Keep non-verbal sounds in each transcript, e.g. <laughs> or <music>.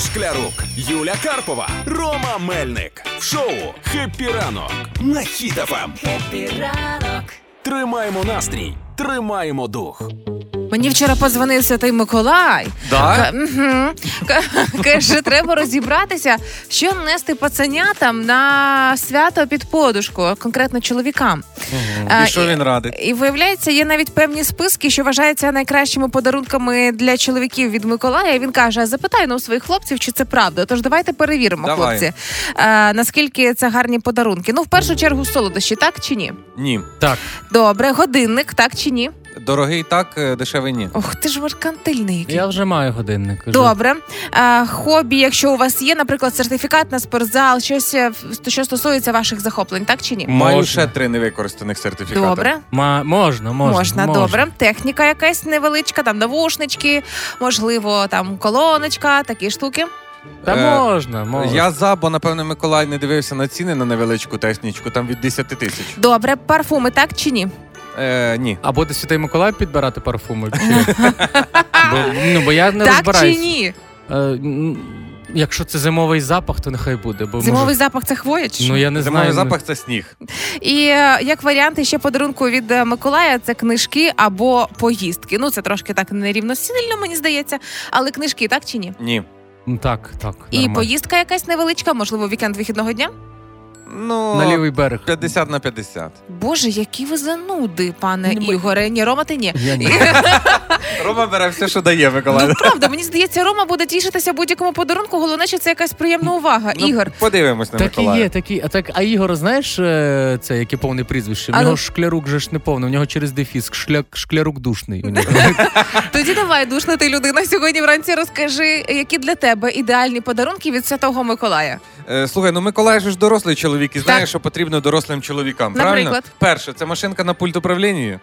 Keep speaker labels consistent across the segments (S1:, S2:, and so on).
S1: Шклярук, Юля Карпова, Рома Мельник в шоу «Хеппі ранок» на.
S2: Хеппі ранок.
S1: Тримаємо настрій, тримаємо дух.
S3: Мені вчора подзвонив святий Миколай.
S4: Да?
S3: Каже, треба розібратися, що нести пацанятам на свято під подушку, конкретно чоловікам. А,
S4: І що він радить?
S3: І виявляється, є навіть певні списки, що вважаються найкращими подарунками для чоловіків від Миколая. І Він каже: запитай ну, своїх хлопців, чи це правда. Тож давайте перевіримо,
S4: Давай.
S3: хлопці, а, наскільки це гарні подарунки. Ну, в першу чергу, солодощі, так чи ні?
S4: Ні.
S5: Так,
S3: Добре, годинник, так чи ні?
S4: Дорогий так, е, дешевий ні.
S3: Ох, ти ж меркантильний який.
S5: я вже маю годинник. Вже.
S3: Добре. А, хобі, якщо у вас є, наприклад, сертифікат на спортзал, щось, е, що стосується ваших захоплень, так чи ні?
S4: Маю
S5: Можна.
S4: ще три невикористаних сертифікати.
S3: Добре.
S5: Ма- можна, можна,
S3: Можна, добре. Техніка якась невеличка, там навушнички, можливо, там колоночка, такі штуки.
S5: Та
S4: Е,
S5: можна, можна.
S4: Я за, бо напевно Миколай не дивився на ціни на невеличку технічку, там від 10 тисяч.
S3: Добре, парфуми, так чи ні?
S4: Е, ні.
S5: А буде Святий Миколай підбирати парфуми? Чи? <laughs> бо, ну, бо я не
S3: так
S5: розбираюсь.
S3: чи ні?
S5: Е, м, якщо це зимовий запах, то нехай буде. Бо
S3: Зимовий
S5: може...
S3: запах це хвоя чи що?
S5: Ну я не
S4: Зимовий
S5: знаю.
S4: запах це сніг.
S3: І е, як варіанти ще подарунку від е, Миколая це книжки або поїздки. Ну це трошки так нерівносильно, мені здається, але книжки, так чи ні?
S4: Ні.
S5: Ну, Так, так.
S3: І
S5: нормально.
S3: поїздка якась невеличка, можливо, вікенд вихідного дня.
S4: Ну,
S5: на лівий берег.
S4: 50 на 50.
S3: Боже, які ви зануди, пане
S5: Ну, ми-
S3: Ігоре. Ні, Рома, ти ні.
S5: Я ні. <laughs>
S4: Рома бере все, що дає Миколай.
S3: Ну правда, мені здається, Рома буде тішитися будь-якому подарунку. Головне, що це якась приємна увага.
S4: Ну,
S3: Ігор,
S4: Подивимось на
S5: Так і
S4: Миколая.
S5: є, такі. А так, а Ігор, знаєш, е, це яке повне прізвище? В
S3: А ну.
S5: нього шклярук же ж не повне, в нього через дефіс шкля, шклярук душний. У <laughs> нього.
S3: тоді давай, душна ти людина. Сьогодні вранці розкажи, які для тебе ідеальні подарунки від Святого Миколая.
S4: Е, Слухай, ну Миколай же ж дорослий чоловік і знає,
S3: Так.
S4: що потрібно дорослим чоловікам.
S3: Наприклад?
S4: Правильно? Перше, це машинка на пульт управління.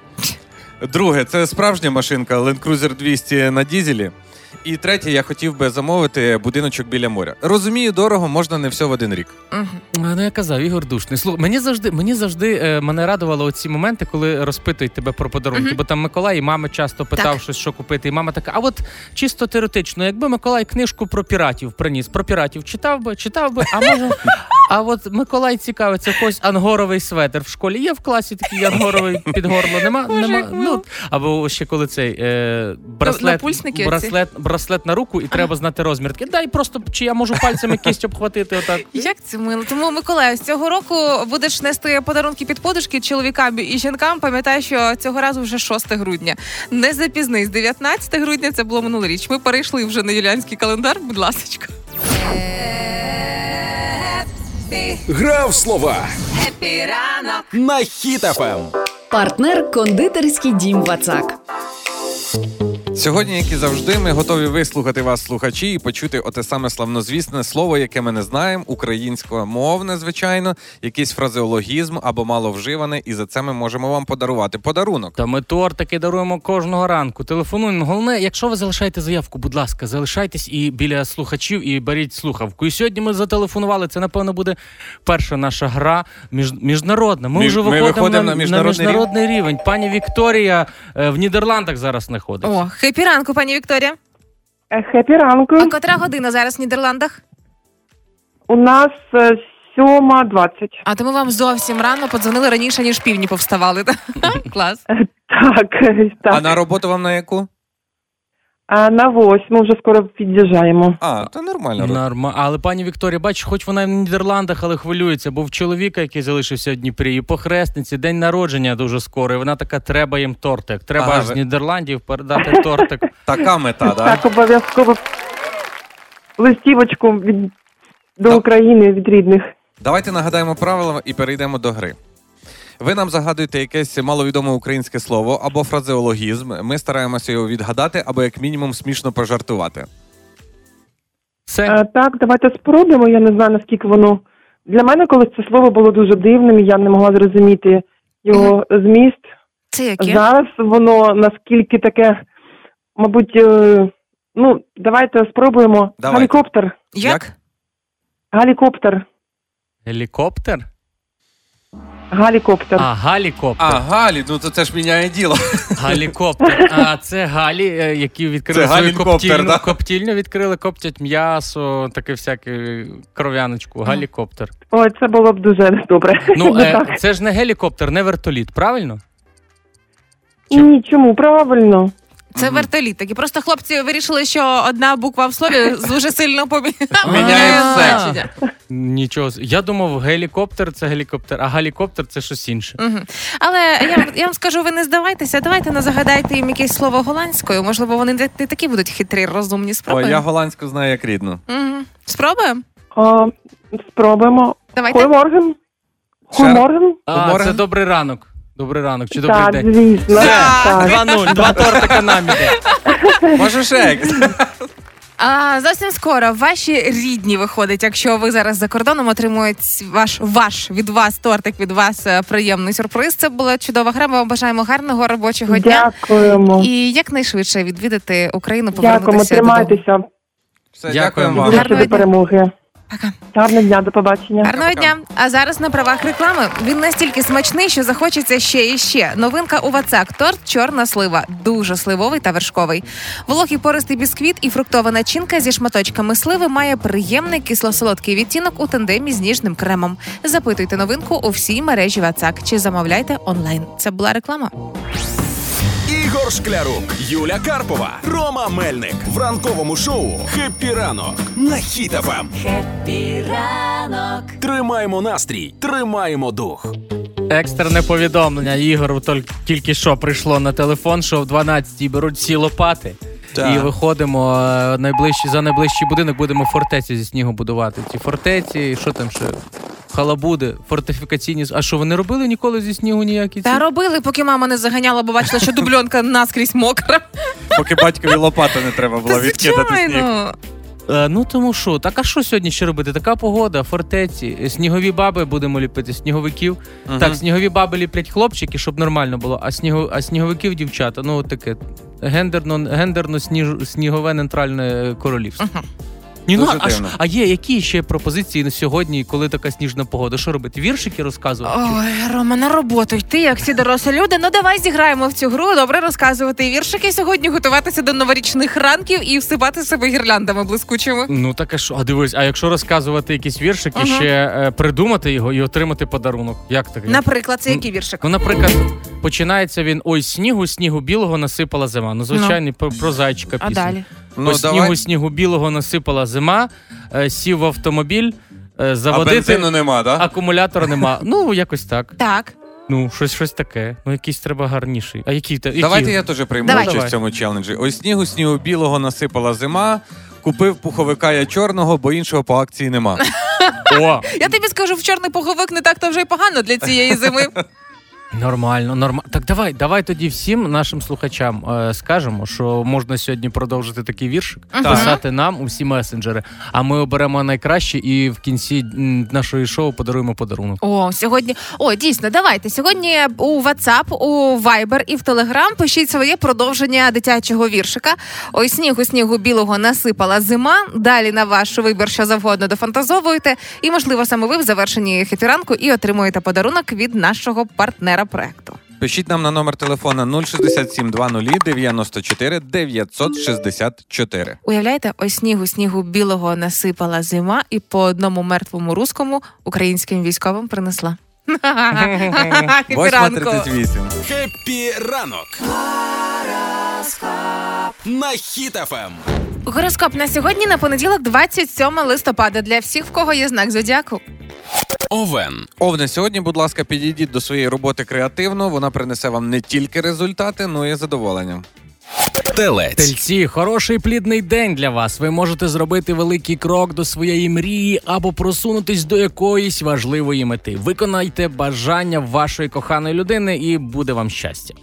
S4: Друге, це справжня машинка Land Cruiser 200 на дізелі. І третє, я хотів би замовити будиночок біля моря. Розумію, дорого, можна не все в один рік.
S5: А, Ну, я казав, Ігор Душний. Слухай, мені завжди, мені завжди е, мене радувало оці моменти, коли розпитують тебе про подарунки. Бо там Миколай і мама часто питав
S3: Так.
S5: щось, що купити. І мама така: а от чисто теоретично, якби Миколай книжку про піратів приніс, про піратів читав би, читав би, а може. А от Миколай цікавиться, когось ангоровий светр в школі. Є в класі такий ангоровий під горло. Нема,
S3: Боже,
S5: нема. Ну, або ще коли цей е, браслет,
S3: оці?
S5: браслет, браслет на руку, і треба знати розмір. Такий, Дай просто чи я можу пальцями кисть обхватити отак.
S3: Як це мило? Тому Миколай, з цього року будеш нести подарунки під подушки чоловікам і жінкам. Пам'ятай, що цього разу вже 6 грудня. Не запізнись. 19 грудня це було минулоріч. Ми перейшли вже на юліанський календар. Будь ласка.
S1: Гра Гра в слова
S2: Хеппі ранок
S1: на Хіт FM.
S2: Партнер кондитерський дім Вацак.
S4: Сьогодні, як і завжди, ми готові вислухати вас, слухачі, і почути оте саме славнозвісне слово, яке ми не знаємо, українськомовне, звичайно, якийсь фразеологізм або маловживане, і за це ми можемо вам подарувати подарунок.
S5: Та ми тортики даруємо кожного ранку. Телефонуємо. Головне, якщо ви залишаєте заявку, будь ласка, залишайтесь і біля слухачів і беріть слухавку. І сьогодні ми зателефонували. Це напевно буде перша наша гра між, міжнародна. Ми
S4: Між-
S5: вже
S4: ми
S5: виходимо,
S4: виходимо
S5: на,
S4: на міжнародний
S5: міжнародний рівень. Пані Вікторія е, в Нідерландах зараз знаходиться.
S3: О, хепі ранку, пані Вікторія.
S6: Е, Хепі ранку.
S3: А котра година зараз в Нідерландах?
S6: У нас сьома двадцять.
S3: А то ми вам зовсім рано подзвонили раніше, ніж півні повставали. <laughs> Клас.
S6: Так, так.
S4: А на роботу вам на яку?
S6: А на 8 вже скоро під'їжджаємо.
S4: А, то нормально.
S5: Норма. Але пані Вікторія, бач, хоч вона в Нідерландах, але хвилюється, бо в чоловіка, який залишився в Дніпрі, і похресниці, день народження дуже скоро. І вона така, треба їм тортик. Треба
S4: Ага,
S5: аж з Нідерландів передати тортик. <laughs>
S4: Така мета, да?
S6: Так, обов'язково листівочку від, до України від рідних.
S4: Давайте нагадаємо правила і перейдемо до гри. Ви нам загадуєте якесь маловідоме українське слово або фразеологізм. Ми стараємося його відгадати, або як мінімум смішно пожартувати.
S5: Все.
S6: Е, Так, давайте спробуємо. Я не знаю, наскільки воно. Для мене колись це слово було дуже дивним, і я не могла зрозуміти його зміст.
S3: Це яке?
S6: Зараз воно наскільки таке, мабуть, е, ну, давайте спробуємо.
S4: Давайте.
S6: Гелікоптер.
S3: Як?
S6: Гелікоптер.
S5: Гелікоптер?
S6: Галікоптер.
S5: А, галікоптер.
S4: А, Галі, ну то це ж міняє діло.
S5: Галікоптер. <laughs> А це Галі, е, які відкрили
S4: Це
S5: свою коптільню,
S4: да?
S5: коптільню, відкрили, коптять м'ясо, таке всяке кров'яночку. Галікоптер.
S6: Ой, це було б дуже добре.
S5: Ну,
S6: Не <laughs>
S5: е, це ж не гелікоптер, не вертоліт, правильно?
S6: Ні, чому? Правильно.
S3: Це вертоліт. такі. Просто хлопці вирішили, що одна буква в слові дуже сильно поміняє <laughs>
S4: Міняє
S3: значення.
S5: Нічого. с- Я думав, гелікоптер це гелікоптер, а галікоптер це щось інше.
S3: Мгм. Але я, вам- я вам скажу, ви не здавайтеся. Давайте не загадайте їм якесь слово голландською. Можливо, вони не, не такі будуть хитрі, розумні.
S4: Ой,
S3: Спробуємо.
S4: я голландську знаю як рідну.
S3: Мгм. Спробуємо?
S6: Спробуємо.
S3: Давайте.
S6: Гойморген?
S4: Ще раз.
S6: Гойморген?
S5: А, це добрий ранок. Добрий ранок чи добрий
S6: Так,
S5: день.
S6: звісно. Так.
S5: 2-0, два тортика нам іде. <laughs>
S4: Може ще?
S3: А зовсім скоро ваші рідні виходять, якщо ви зараз за кордоном отримують ваш ваш від вас тортик, від вас е, приємний сюрприз. Це була чудова гра. Ми вам бажаємо гарного робочого дня
S6: Дякуємо.
S3: і якнайшвидше відвідати Україну,
S6: Дякуємо,
S3: повернутися додому.
S6: тримайтеся.
S4: Все,
S5: Дякуємо
S4: дякуємо.
S6: До перемоги.
S3: Пока.
S6: Гарного дня, до побачення.
S3: Гарного
S4: Пока.
S3: дня. А зараз на правах реклами він настільки смачний, що захочеться ще і ще. Новинка у Вацак торт чорна слива, дуже сливовий та вершковий. Вологий пористий бісквіт і фруктова начинка зі шматочками сливи має приємний кисло-солодкий відтінок у тандемі з ніжним кремом. Запитуйте новинку у всій мережі Вацак чи замовляйте онлайн. Це була реклама.
S1: Ігор Шклярук, Юля Карпова, Рома Мельник в ранковому шоу «Хеппі ранок» на Хіт FM. Хеппі ранок. Тримаємо настрій, тримаємо дух.
S5: Екстрене повідомлення. Ігору тільки що прийшло на телефон, що в 12-й беруть всі лопати.
S4: Так.
S5: І виходимо е, найближчі, за найближчий будинок, будемо фортеці зі снігу будувати. Ці фортеці, що там ще? Халабуди, фортифікаційні. А що, ви не робили ніколи зі снігу ніякі?
S3: Та робили, поки мама не заганяла, бо бачила, що дубльонка наскрізь мокра.
S4: Поки батькові лопата не треба було відкидати сніг.
S5: Е, ну тому що, так а що сьогодні ще робити? Така погода, фортеці, снігові баби будемо ліпити, сніговиків.
S4: Ага.
S5: Так, снігові баби ліплять хлопчики, щоб нормально було, а, снігу, а сніговиків дівчата. Ну, от таке гендерно, гендерно сніж, снігове нейтральне королівство. Ні, ну, а, ж-
S4: дивно.
S5: а є які ще пропозиції на сьогодні, коли така сніжна погода? Що робити? Віршики розказувати?
S3: Ой, Рома, на роботу йти, як всі дорослі люди. Ну давай зіграємо в цю гру. Добре розказувати віршики сьогодні, готуватися до новорічних ранків і всипати себе гірляндами блискучими.
S5: Ну так а що? А дивись, а якщо розказувати якісь віршики,
S3: Ага.
S5: ще е, придумати його і отримати подарунок. Як таке?
S3: Наприклад, це який віршик?
S5: Ну, наприклад, починається він: ой, снігу, снігу білого насипала зима. Ну, звичайний про, про зайчика
S3: А
S5: пісня.
S3: далі.
S4: Ну,
S5: Ось
S4: давай.
S5: снігу, снігу білого насипала зима, е, сів в автомобіль, е,
S4: А
S5: заводити.
S4: бензину нема, так?
S5: Акумулятора нема. <laughs> Ну, якось так.
S3: Так.
S5: Ну, щось, щось таке. Ну, якийсь треба гарніший. А який та який?
S4: Давайте я теж прийму
S3: Давай.
S4: участь
S5: Давай.
S4: в цьому челенджі. Ось снігу, снігу білого насипала зима. Купив пуховика я чорного, бо іншого по акції нема.
S5: О, <laughs>
S3: Я тобі скажу, в чорний пуховик не так то вже й погано для цієї зими. <laughs>
S5: нормально, нормально. Так давай, давай тоді всім нашим слухачам е, скажемо, що можна сьогодні продовжити такий віршик, писати нам у всі месенджери. А ми оберемо найкраще і в кінці м, нашої шоу подаруємо подарунок.
S3: О, сьогодні. О, дійсно, давайте. Сьогодні у WhatsApp, у Viber і в Telegram пишіть своє продовження дитячого віршика. Ой, снігу, снігу білого насипала зима. Далі на ваш вибір, що завгодно дофантазовуєте. І, можливо, саме ви в завершенні Хеппі ранку і отримуєте подарунок від нашого партнера проекту.
S4: Пишіть нам на номер телефона 067 20 94 964.
S3: Уявляєте, ось снігу, снігу білого насипала зима, і по одному мертвому русскому українським військовим принесла. <laughs> Хеппі ранку.
S4: 8.38.
S1: Хеппі ранок. На Ем. Хіт FM.
S3: Гороскоп на сьогодні на понеділок, 27 листопада. Для всіх, в кого є знак зодіаку.
S1: Овен.
S4: Овне, сьогодні, будь ласка, підійдіть до своєї роботи креативно. Вона принесе вам не тільки результати, але й задоволення.
S1: Телець.
S5: Тельці, хороший плідний день для вас. Ви можете зробити великий крок до своєї мрії або просунутись до якоїсь важливої мети. Виконайте бажання вашої коханої людини, і буде вам щастя.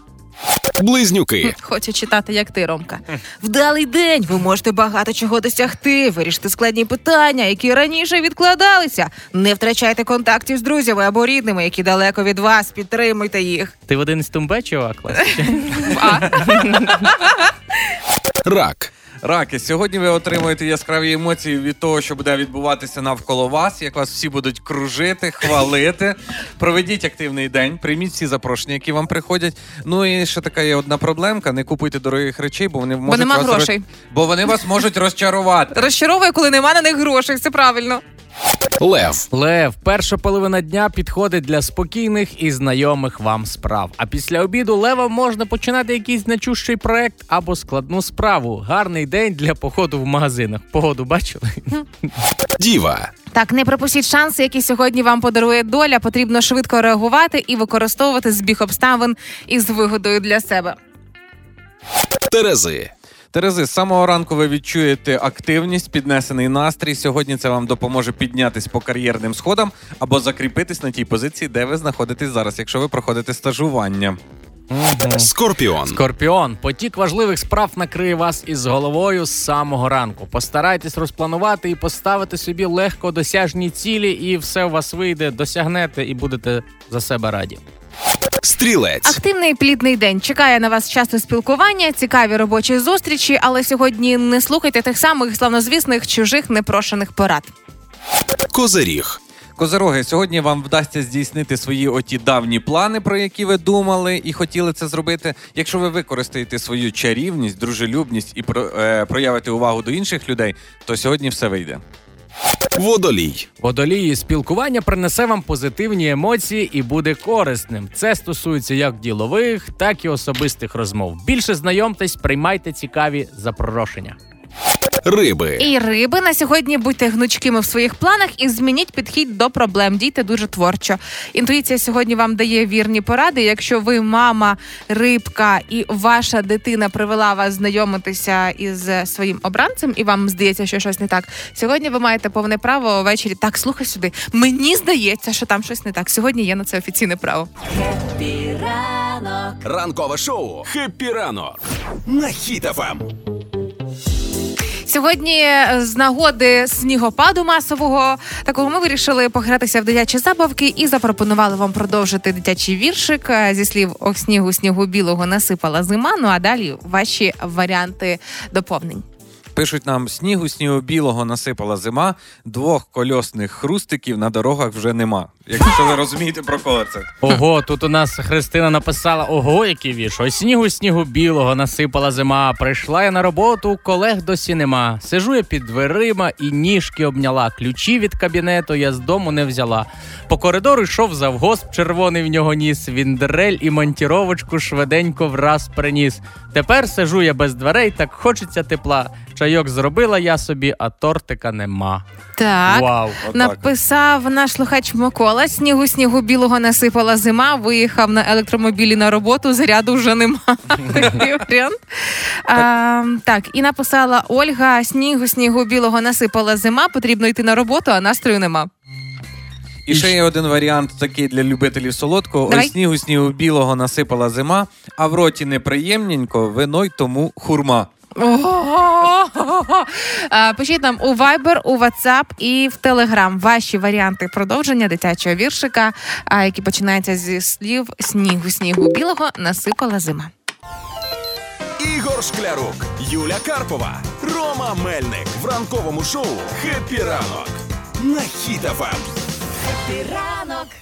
S1: Близнюки.
S3: Хочу читати, як ти, Ромка. Вдалий день. Ви можете багато чого досягти, вирішити складні питання, які раніше відкладалися. Не втрачайте контактів з друзями або рідними, які далеко від вас. Підтримуйте їх.
S5: Ти в один з тумбе, чувак? Клас?
S1: Рак.
S4: Раки, сьогодні ви отримуєте яскраві емоції від того, що буде відбуватися навколо вас, як вас всі будуть кружити, хвалити. <laughs> Проведіть активний день, прийміть всі запрошення, які вам приходять. Ну і ще така є одна проблемка: не купуйте дорогих речей, бо вони можуть
S3: нема
S4: вас
S3: грошей.
S4: роз- бо вони вас можуть розчарувати.
S3: Розчаровує, коли нема на них грошей. Це правильно.
S1: Лев.
S5: Лев, перша половина дня підходить для спокійних і знайомих вам справ. А після обіду левом можна починати якийсь значущий проект або складну справу. Гарний день для походу в магазинах. Погоду бачили?
S1: Діва.
S3: Так, не пропустіть шанси, які сьогодні вам подарує доля. Потрібно швидко реагувати і використовувати збіг обставин із вигодою для себе.
S1: Терези.
S4: Терези, з самого ранку ви відчуєте активність, піднесений настрій. Сьогодні це вам допоможе піднятись по кар'єрним сходам або закріпитись на тій позиції, де ви знаходитесь зараз, якщо ви проходите стажування.
S1: Скорпіон.
S5: Скорпіон, потік важливих справ накриє вас із головою з самого ранку. Постарайтесь розпланувати і поставити собі легко досяжні цілі, і все у вас вийде, досягнете і будете за себе раді.
S1: Стрілець.
S3: Активний плідний день чекає на вас часто спілкування, цікаві робочі зустрічі, але сьогодні не слухайте тих самих славнозвісних чужих непрошених порад.
S1: Козиріг.
S4: Козероги, сьогодні вам вдасться здійснити свої оті давні плани, про які ви думали і хотіли це зробити. Якщо ви використаєте свою чарівність, дружелюбність і про, е, проявите увагу до інших людей, то сьогодні все вийде.
S1: Водолій.
S5: Водолії спілкування принесе вам позитивні емоції і буде корисним. Це стосується як ділових, так і особистих розмов. Більше знайомтесь, приймайте цікаві запрошення.
S1: Риби.
S3: І риби на сьогодні будьте гнучкими в своїх планах і змініть підхід до проблем. Дійте дуже творчо. Інтуїція сьогодні вам дає вірні поради. Якщо ви мама, рибка, і ваша дитина привела вас знайомитися із своїм обранцем, і вам здається, що щось не так. Сьогодні ви маєте повне право ввечері. Так, слухай сюди. Мені здається, що там щось не так. Сьогодні є на це офіційне право.
S1: Ранкове шоу. Хеппі ранок. На хітафам.
S3: Сьогодні е, з нагоди снігопаду масового такого ми вирішили погратися в дитячі забавки і запропонували вам продовжити дитячий віршик Е, зі слів Ох, снігу, снігу білого насипала зима. Ну а далі ваші варіанти доповнень.
S4: Пишуть нам снігу, снігу білого насипала зима, двох кольосних хрустиків на дорогах вже нема. Якщо ви розумієте про кого це.
S5: Ого, тут у нас Христина написала: ого, який вірш. Ось снігу снігу білого насипала зима. Прийшла я на роботу, колег досі нема. Сижу я під дверима і ніжки обняла. Ключі від кабінету я з дому не взяла. По коридору йшов завгосп червоний в нього ніс. Він дрель і монтіровочку швиденько враз приніс. Тепер сижу я без дверей, так хочеться тепла. Чайок зробила я собі, а тортика нема.
S3: Так.
S5: Вау.
S3: Написав наш слухач Микола. Снігу снігу білого насипала зима. Виїхав на електромобілі на роботу. Заряду вже нема. <laughs> Такий варіант. А, так, і написала Ольга: снігу снігу білого насипала зима. Потрібно йти на роботу, а настрою нема.
S4: І ще є один варіант такий для любителів солодкого.
S3: Давай.
S4: Ось снігу, снігу білого насипала зима, а в роті неприємненько, вино й тому хурма.
S3: Пишіть нам у Viber, у WhatsApp і в Telegram ваші варіанти продовження дитячого віршика, які починаються зі слів снігу снігу білого насипала зима.
S1: Ігор Шклярук, Юля Карпова, Рома Мельник в ранковому шоу Хеппі ранок. На Ем. Хітафам.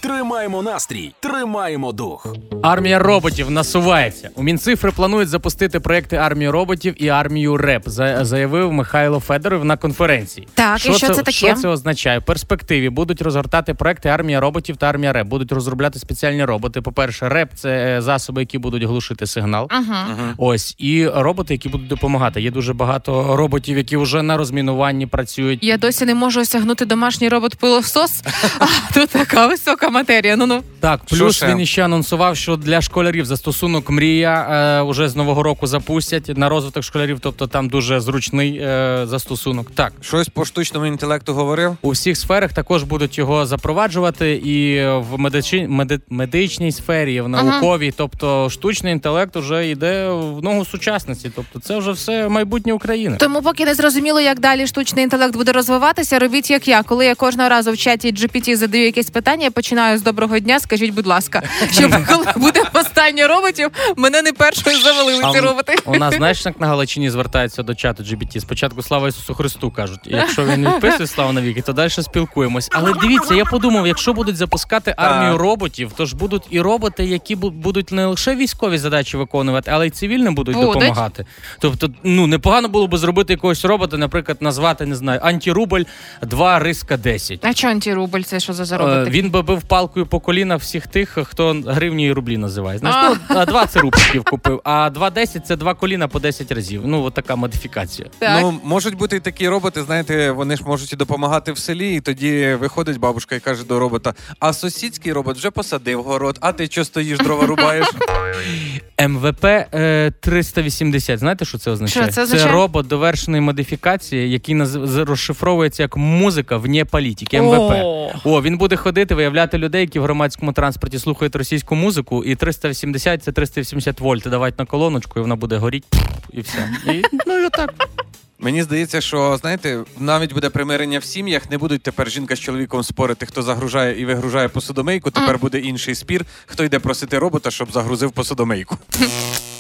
S1: Тримаємо настрій, тримаємо дух.
S5: Армія роботів насувається. У Мінцифри планують запустити проекти армію роботів і армію РЕП, за- заявив Михайло Федоров на конференції.
S3: Так, і що це таке?
S5: Що це означає? В перспективі будуть розгортати проекти армія роботів та армія РЕП. Будуть розробляти спеціальні роботи. По-перше, РЕП це е, засоби, які будуть глушити сигнал. Ось і роботи, які будуть допомагати. Є дуже багато роботів, які вже на розмінуванні працюють.
S3: Я досі не можу осягнути домашній робот-пилосос. А <laughs> <laughs> тут така висока матерія. Ну ну
S5: Так,
S4: Що
S5: плюс
S4: ще?
S5: він іще анонсував, що для школярів застосунок мрія е, уже з нового року запустять на розвиток школярів. Тобто там дуже зручний е, застосунок. Так.
S4: Щось по штучному інтелекту говорив?
S5: У всіх сферах також будуть його запроваджувати і в медичі, меди, медичній сфері, і в науковій. Тобто штучний інтелект вже йде в ногу сучасності. Тобто це вже все майбутнє України.
S3: тому, поки не зрозуміло, як далі штучний інтелект буде розвиватися, робіть як я. Коли я кожного разу в чаті GPT задаю якесь питання, я починаю з доброго дня. Скажіть, будь ласка, щоб <laughs> коли буде останнє роботів, мене не першою завалили ці роботи.
S5: У нас, знаєш, як на Галичині звертаються до чату GBT. Спочатку слава Ісусу Христу кажуть. І Якщо він відписує слава навіки, то далі спілкуємось. Але дивіться, я подумав, якщо будуть запускати армію роботів, то ж будуть і роботи, які бу- будуть не лише військові задачі виконувати, але й цивільним будуть
S3: Будуть.
S5: допомагати. Тобто, ну непогано було би зробити якогось робота, наприклад, назвати не знаю, антирубль 2 риска 10.
S3: А чого антирубль? Це що за
S5: Е,
S3: заробити?
S5: Він би бив палкою по коліна всіх тих, хто гривні і рублі називає. Знаєш, ну, 20 рублів купив, а 2,10 це два коліна по 10 разів. Ну, от така модифікація.
S3: Так.
S4: Ну, можуть бути і такі роботи, знаєте, вони ж можуть і допомагати в селі, і тоді виходить бабушка і каже до робота: а сусідський робот вже посадив город, а ти що стоїш, дрова рубаєш? <laughs>
S5: МВП е, 380. Знаєте, що це означає?
S3: Що це означає?
S5: робот довершеної модифікації, який розшифровується як музика вне політики. МВП.
S3: О.
S5: Він буде ходити, виявляти людей, які в громадському транспорті слухають російську музику, і 380 це 380 вольт давати на колоночку, і вона буде горіти, і все. І, <laughs> ну і отак.
S4: Мені здається, що знаєте, навіть буде примирення в сім'ях. Не будуть тепер жінка з чоловіком спорити, хто загружає і вигружає посудомийку. Тепер буде інший спір, хто йде просити робота, щоб загрузив посудомийку. <laughs>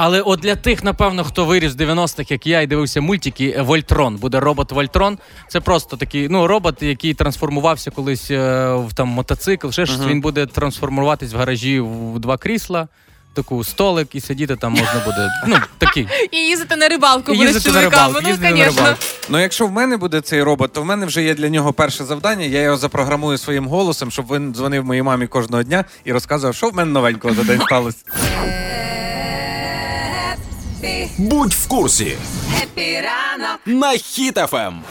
S5: Але от для тих, напевно, хто виріс в 90-х, як я, і дивився мультики, е, Вольтрон. Буде робот Вольтрон. Це просто такий ну, робот, який трансформувався колись е, в там мотоцикл. Ще щось. Він буде трансформуватись в гаражі в два крісла. Таку столик і сидіти там можна буде. Ну такий. <laughs>
S3: І їздити на рибалку буде з чоловіками. Ну, звісно.
S4: Ну, якщо в мене буде цей робот, то в мене вже є для нього перше завдання. Я його запрограмую своїм голосом, щоб він дзвонив моїй мамі кожного дня і розказував, що в мене новенького за день сталося.
S1: Будь в курсі. На ранок. На Хіт FM.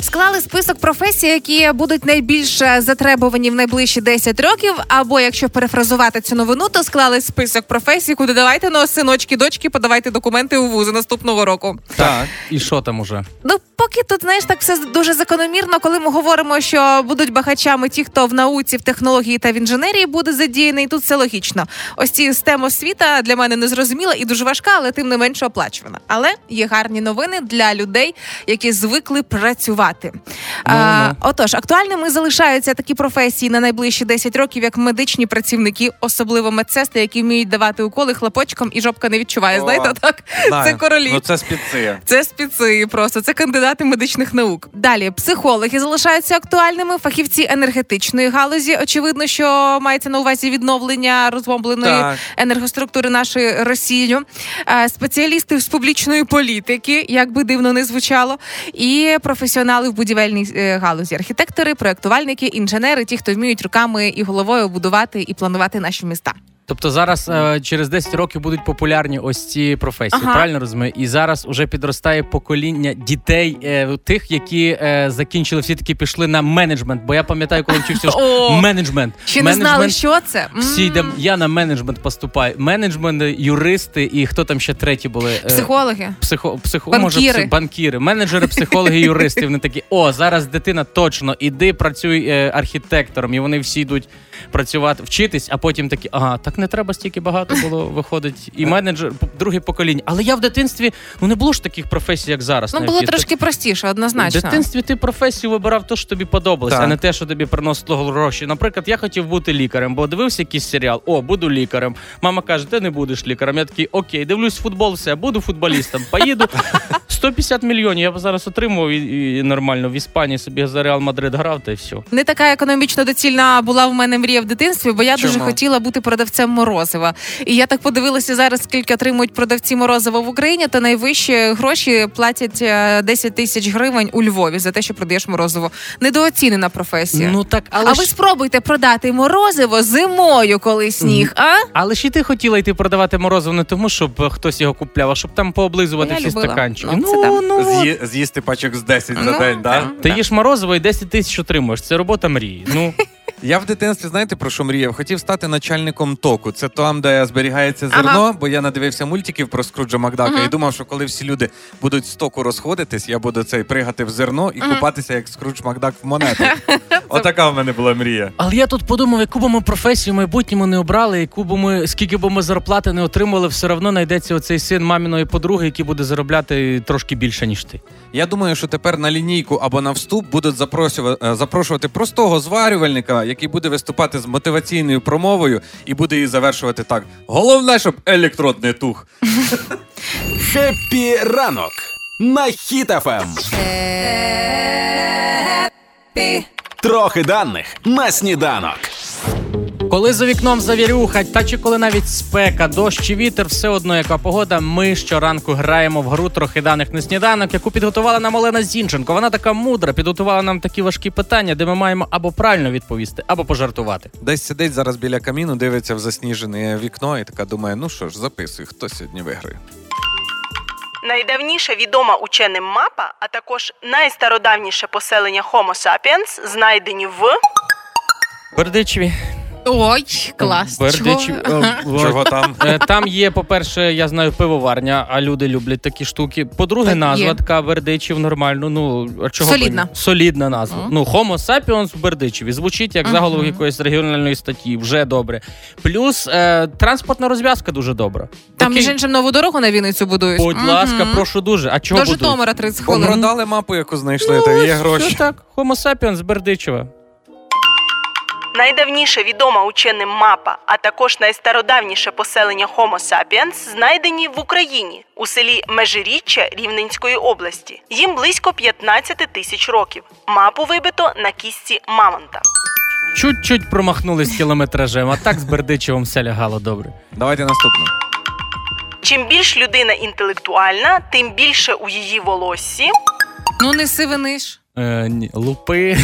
S3: Склали список професій, які будуть найбільш затребувані в найближчі 10 років. Або якщо перефразувати цю новину, то склали список професій, куди давайте ну, синочки, дочки, подавайте документи у вузи наступного року.
S4: Так.
S5: І що там уже?
S3: Ну, поки тут знаєш, так все дуже закономірно, коли ми говоримо, що будуть багачами ті, хто в науці, в технології та в інженерії буде задіяний. Тут все логічно. Ось ці STEM освіта для мене не зрозуміла і дуже важка, але тим не менше оплачувана. Але є гарні новини для людей, які звикли працювати. А, отож, актуальними залишаються такі професії на найближчі 10 років, як медичні працівники, особливо медсестри, які вміють давати уколи хлопочкам, і жопка не відчуває.
S4: О,
S3: Знаєте, так
S4: Знаю.
S3: це королі.
S4: Ну це спіци.
S3: Це спіци просто, це кандидати медичних наук. Далі психологи залишаються актуальними, фахівці енергетичної галузі. Очевидно, що мається на увазі відновлення розбомбленої
S4: Так.
S3: енергоструктури нашої Росією. Е, Спеціалісти з публічної політики, як би дивно не звучало, і професіонали в будівельній е, галузі, архітектори, проектувальники, інженери, ті, хто вміють руками і головою будувати і планувати наші міста.
S5: Тобто зараз е, через 10 років будуть популярні ось ці професії,
S3: Ага.
S5: правильно розумію? І зараз уже підростає покоління дітей, е, тих, які е, закінчили всі таки пішли на менеджмент. Бо я пам'ятаю, коли вчився <laughs>
S3: О!
S5: менеджмент.
S3: Ще не знали, що це.
S5: Всі йдемо. Я на менеджмент поступаю. Менеджмент, юристи і хто там ще треті були? Е,
S3: Психологи.
S5: Психо, психо,
S3: Банкіри.
S5: Може, пси- банкіри, менеджери, психологи, юристи. Вони такі: о, зараз дитина точно іди, працюй е, архітектором, і вони всі йдуть працювати, вчитись, а потім такі, ага, так не треба стільки багато <laughs> було виходить. І менеджер, друге покоління. Але я в дитинстві ну не було ж таких професій, як зараз.
S3: Ну було трошки простіше, однозначно.
S5: в дитинстві ти професію вибирав то, що тобі подобалось,
S4: Так.
S5: а не те, що тобі приносило гроші. Наприклад, я хотів бути лікарем, бо дивився якийсь серіал. О, буду лікарем. Мама каже, ти не будеш лікарем. Я такий, окей, дивлюсь футбол, все, буду футболістом. Поїду. <laughs> 150 мільйонів. Я б зараз отримував і, і нормально в Іспанії собі за Реал Мадрид грав, та й все.
S3: Не така економічно доцільна була в мене мрія в дитинстві, бо я дуже хотіла бути продавцем морозива. І я так подивилася зараз, скільки отримують продавці морозива в Україні, то найвищі гроші платять е, 10 тисяч гривень у Львові за те, що продаєш морозиво. Недооцінена професія.
S5: Ну так, але
S3: а
S5: ж,
S3: ви спробуйте продати морозиво зимою, коли сніг, а?
S5: але ж і ти хотіла йти продавати морозиво не тому, щоб е, хтось його купляв, а щоб там пооблизувати
S3: Я
S5: всі
S3: любила.
S5: стаканчики.
S3: Ну, це так.
S5: ну,
S4: З'ї- З'їсти пачок з 10 за
S3: Ну,
S4: день, так?
S3: так.
S5: Ти їш морозиво і 10 тисяч отримуєш. Це робота мрії. Ну
S4: Я в дитинстві, знаєте, про що мріяв? Хотів стати начальником току. Це там, де зберігається зерно,
S3: Ага.
S4: бо я надивився мультиків про Скруджа Макдака
S3: Ага.
S4: і думав, що коли всі люди будуть з току розходитись, я буду цей пригати в зерно і купатися як Скрудж Макдак в монети. <laughs> Отака в мене була мрія.
S5: Але я тут подумав, яку б ми професію в майбутньому не обрали, яку б ми, скільки б ми зарплати не отримали, все одно знайдеться оцей син маміної подруги, який буде заробляти трошки більше, ніж ти.
S4: Я думаю, що тепер на лінійку або на вступ будуть запрошувати, е, запрошувати простого зварювальника, який буде виступати з мотиваційною промовою і буде її завершувати так: головне, щоб електрод не тух.
S1: Хеппі ранок на Хіт FM. Трохи даних на сніданок.
S5: Коли за вікном завірюха, та чи коли навіть спека, дощ чи вітер, все одно яка погода. Ми щоранку граємо в гру трохи даних на сніданок, яку підготувала нам Олена Зінченко. Вона така мудра, підготувала нам такі важкі питання, де ми маємо або правильно відповісти, або пожартувати.
S4: Десь сидить зараз біля каміну, дивиться в засніжене вікно і така думає: ну що ж, записуй, хто сьогодні виграє.
S7: Найдавніше відома ученим мапа, а також найстародавніше поселення Homo sapiens знайдені в
S5: Бердичеві.
S3: Ой, клас.
S5: Бердичеві.
S3: Чого?
S5: Е. <laughs>
S4: Чого там?
S5: Е, Там є, по-перше, я знаю, пивоварня, а люди люблять такі штуки. По-друге,
S3: Так,
S5: назва
S3: є.
S5: така Бердичів нормально. Ну, а чого б ні?
S3: Солідна.
S5: Солідна назва.
S3: Мгм.
S5: Ну, Homo sapiens в Бердичеві. Звучить як
S3: Мгм.
S5: заголовок якоїсь регіональної статті, вже добре. Плюс е, транспортна розв'язка дуже добра.
S3: Там,
S5: Такий-
S3: між іншим, нову дорогу на Вінницю будують.
S5: Будь
S3: Мгм.
S5: ласка, прошу дуже. А чого
S3: До
S5: будують?
S3: Житомира 30
S4: Бо
S3: хвилин.
S4: продали мапу, яку знайшли,
S5: Ну,
S4: то є
S5: ось,
S4: гроші.
S5: все так. Homo sapiens з Бердичева.
S7: Найдавніше відома ученим мапа, а також найстародавніше поселення Homo sapiens знайдені в Україні у селі Межиріччя Рівненської області. Їм близько 15 тисяч років. Мапу вибито на кістці мамонта.
S5: Чуть-чуть промахнулись кілометражем, а так з Бердичевом все лягало добре.
S4: Давайте наступну.
S7: Чим більш людина інтелектуальна, тим більше у її волоссі.
S3: Ну не сивиниш.
S5: Е, ні, лупи.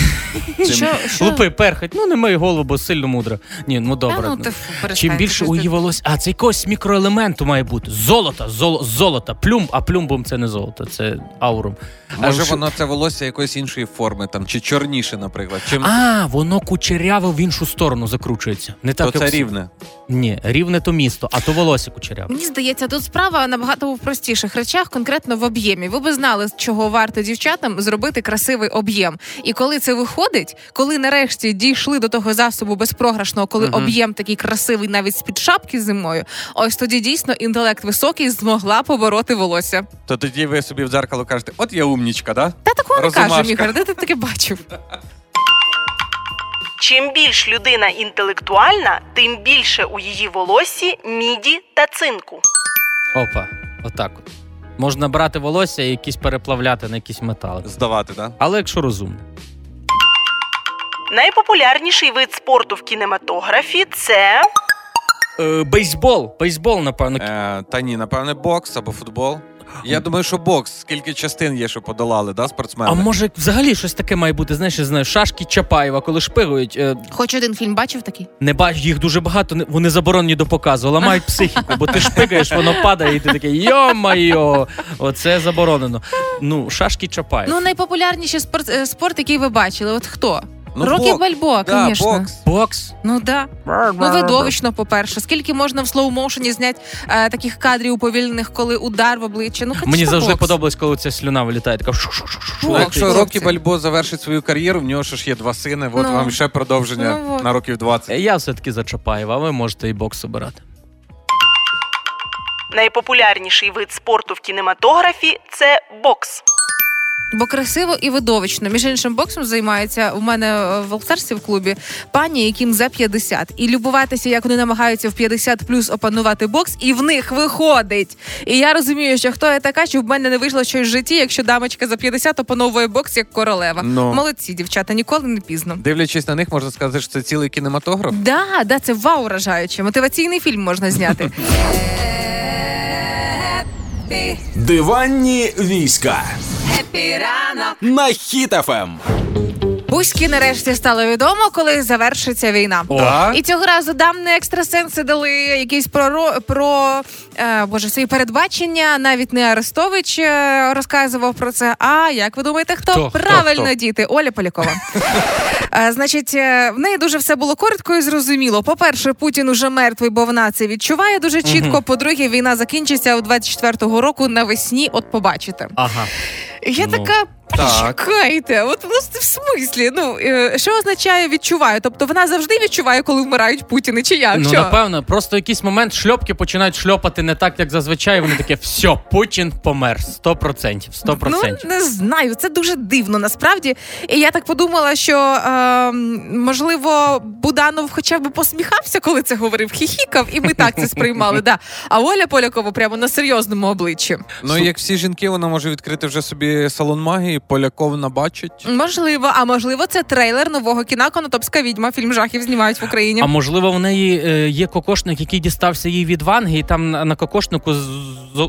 S3: Що, що?
S5: Лупи, перхоть. Ну, не мий голову, бо сильно мудро. Ні, ну
S3: Та,
S5: добре.
S3: ну, ти фу, перестань,
S5: Чим більше
S3: щось
S5: у її волосся. А, це якогось мікроелементу має бути. Золото, золо, золото, плюм, а плюмбом це не золото, це аурум.
S4: Може,
S5: А, що-
S4: воно це волосся якоїсь іншої форми, там, чи чорніше, наприклад. Чим
S5: А, воно кучеряве в іншу сторону закручується. Не так,
S4: то це
S5: як...
S4: рівне.
S5: Ні, рівне то місто, а то волосся кучеряве.
S3: Мені здається, тут справа набагато в простіших речах, конкретно в об'ємі. Ви би знали, чого варто дівчатам зробити красивий об'єм. І коли це виходить, коли нарешті дійшли до того засобу безпрограшного, коли
S4: Мгм.
S3: об'єм такий красивий, навіть з під шапки зимою, ось тоді дійсно інтелект високий змогла побороти волосся.
S4: То тоді ви собі в дзеркало кажете, от я умнічка, да?
S3: Та такого не каже, Мігар, де ти таке бачив?
S7: Чим більш людина інтелектуальна, тим більше у її волоссі міді та цинку.
S5: Опа, отак от. Можна брати волосся і якісь переплавляти на якісь метали.
S4: Здавати, да?
S5: Але якщо розумно.
S7: Найпопулярніший вид спорту в кінематографі це
S5: Е, бейсбол. Бейсбол, напевно.
S4: Е, та ні, напевне, бокс або футбол. Я думаю, що бокс, скільки частин є, що подолали, да, спортсмени?
S5: А може взагалі щось таке має бути? Знаєш, я знаю, шашки Чапаєва, коли шпигують, е,
S3: Хоч один фільм бачив такий?
S5: не бач, їх дуже багато, не- вони заборонені до показу, ламають психіку, бо ти шпигаєш, воно падає, і ти такий йо-майо, оце заборонено. Ну, шашки Чапаєв.
S3: Ну, найпопулярніший спорт, е, спорт, який ви бачили. От хто?
S4: Ну,
S3: Рокі
S4: бок-
S3: Бальбоа,
S4: да,
S3: звісно.
S4: бокс.
S5: Бокс.
S3: Ну да. Ну, видовищно, по-перше. Скільки можна в слоу-моушені зняти е, таких кадрів уповільнених, коли удар в обличчя? Ну,
S5: Мені завжди
S3: бокс.
S5: подобалось, коли ця слюна вилітає. Така шу-шу-шу-шу.
S4: Ну, якщо
S3: хлопці.
S4: Рокі Бальбо завершить свою кар'єру, в нього ж ж є два сини, от
S3: Ну.
S4: вам ще продовження
S3: Ну, от.
S4: на років 20.
S5: Е, Я все-таки за Чапаєва, а ви можете і бокс обирати.
S7: найпопулярніший вид спорту в кінематографі це бокс.
S3: Бо красиво і видовищно. Між іншим, боксом займається у мене е, в Олтарсі в клубі пані, яким за 50. І любуватися, як вони намагаються в 50 плюс опанувати бокс, і в них виходить. І я розумію, що хто я така, що в мене не вийшло щось в житті, якщо дамочка за 50 опановує бокс як королева.
S4: Ну.
S3: Молодці, дівчата, ніколи не пізно.
S4: Дивлячись на них, можна сказати, що це цілий кінематограф.
S3: Да, да, це вау вражаюче. Мотиваційний фільм можна зняти. <laughs>
S1: Диванні війська. На Ем.
S3: Бузьки нарешті стало відомо, коли завершиться війна.
S4: О.
S3: І цього разу давні екстрасенси дали якісь про, про е, боже свої передбачення. Навіть не Арестович е, розказував про це. А як ви думаєте, хто,
S5: Хто?
S3: Правильно
S4: Хто?
S3: діти? Оля Полякова. Е, Значить, е, в неї дуже все було коротко і зрозуміло. По-перше, Путін уже мертвий, бо вона це відчуває дуже чітко. По-друге, війна закінчиться у 24-го року навесні. От побачите.
S5: Ага.
S3: Я
S5: Ну,
S3: така.
S4: так.
S3: Чекайте, от просто в смислі. Ну е, що означає відчуваю? Тобто вона завжди відчуває, коли вмирають Путіни, чи як?
S5: Ну,
S3: що?
S5: напевно, просто в якийсь момент шльопки починають шльопати не так, як зазвичай. Вони таке, все, Путін помер. 100%. 100%.
S3: Ну не знаю, це дуже дивно насправді. І я так подумала, що е, можливо Буданов хоча б посміхався, коли це говорив, хіхікав, і ми так це сприймали. <laughs> Да. А Оля Полякова прямо на серйозному обличчі.
S4: Ну, як всі жінки, вона може відкрити вже собі салон магії, поляков набачить.
S3: Можливо, а можливо, це трейлер нового кіна Конотопська відьма. Фільм жахів знімають в Україні.
S5: А можливо, в неї е, є кокошник, який дістався їй від Ванги, і там на, кокошнику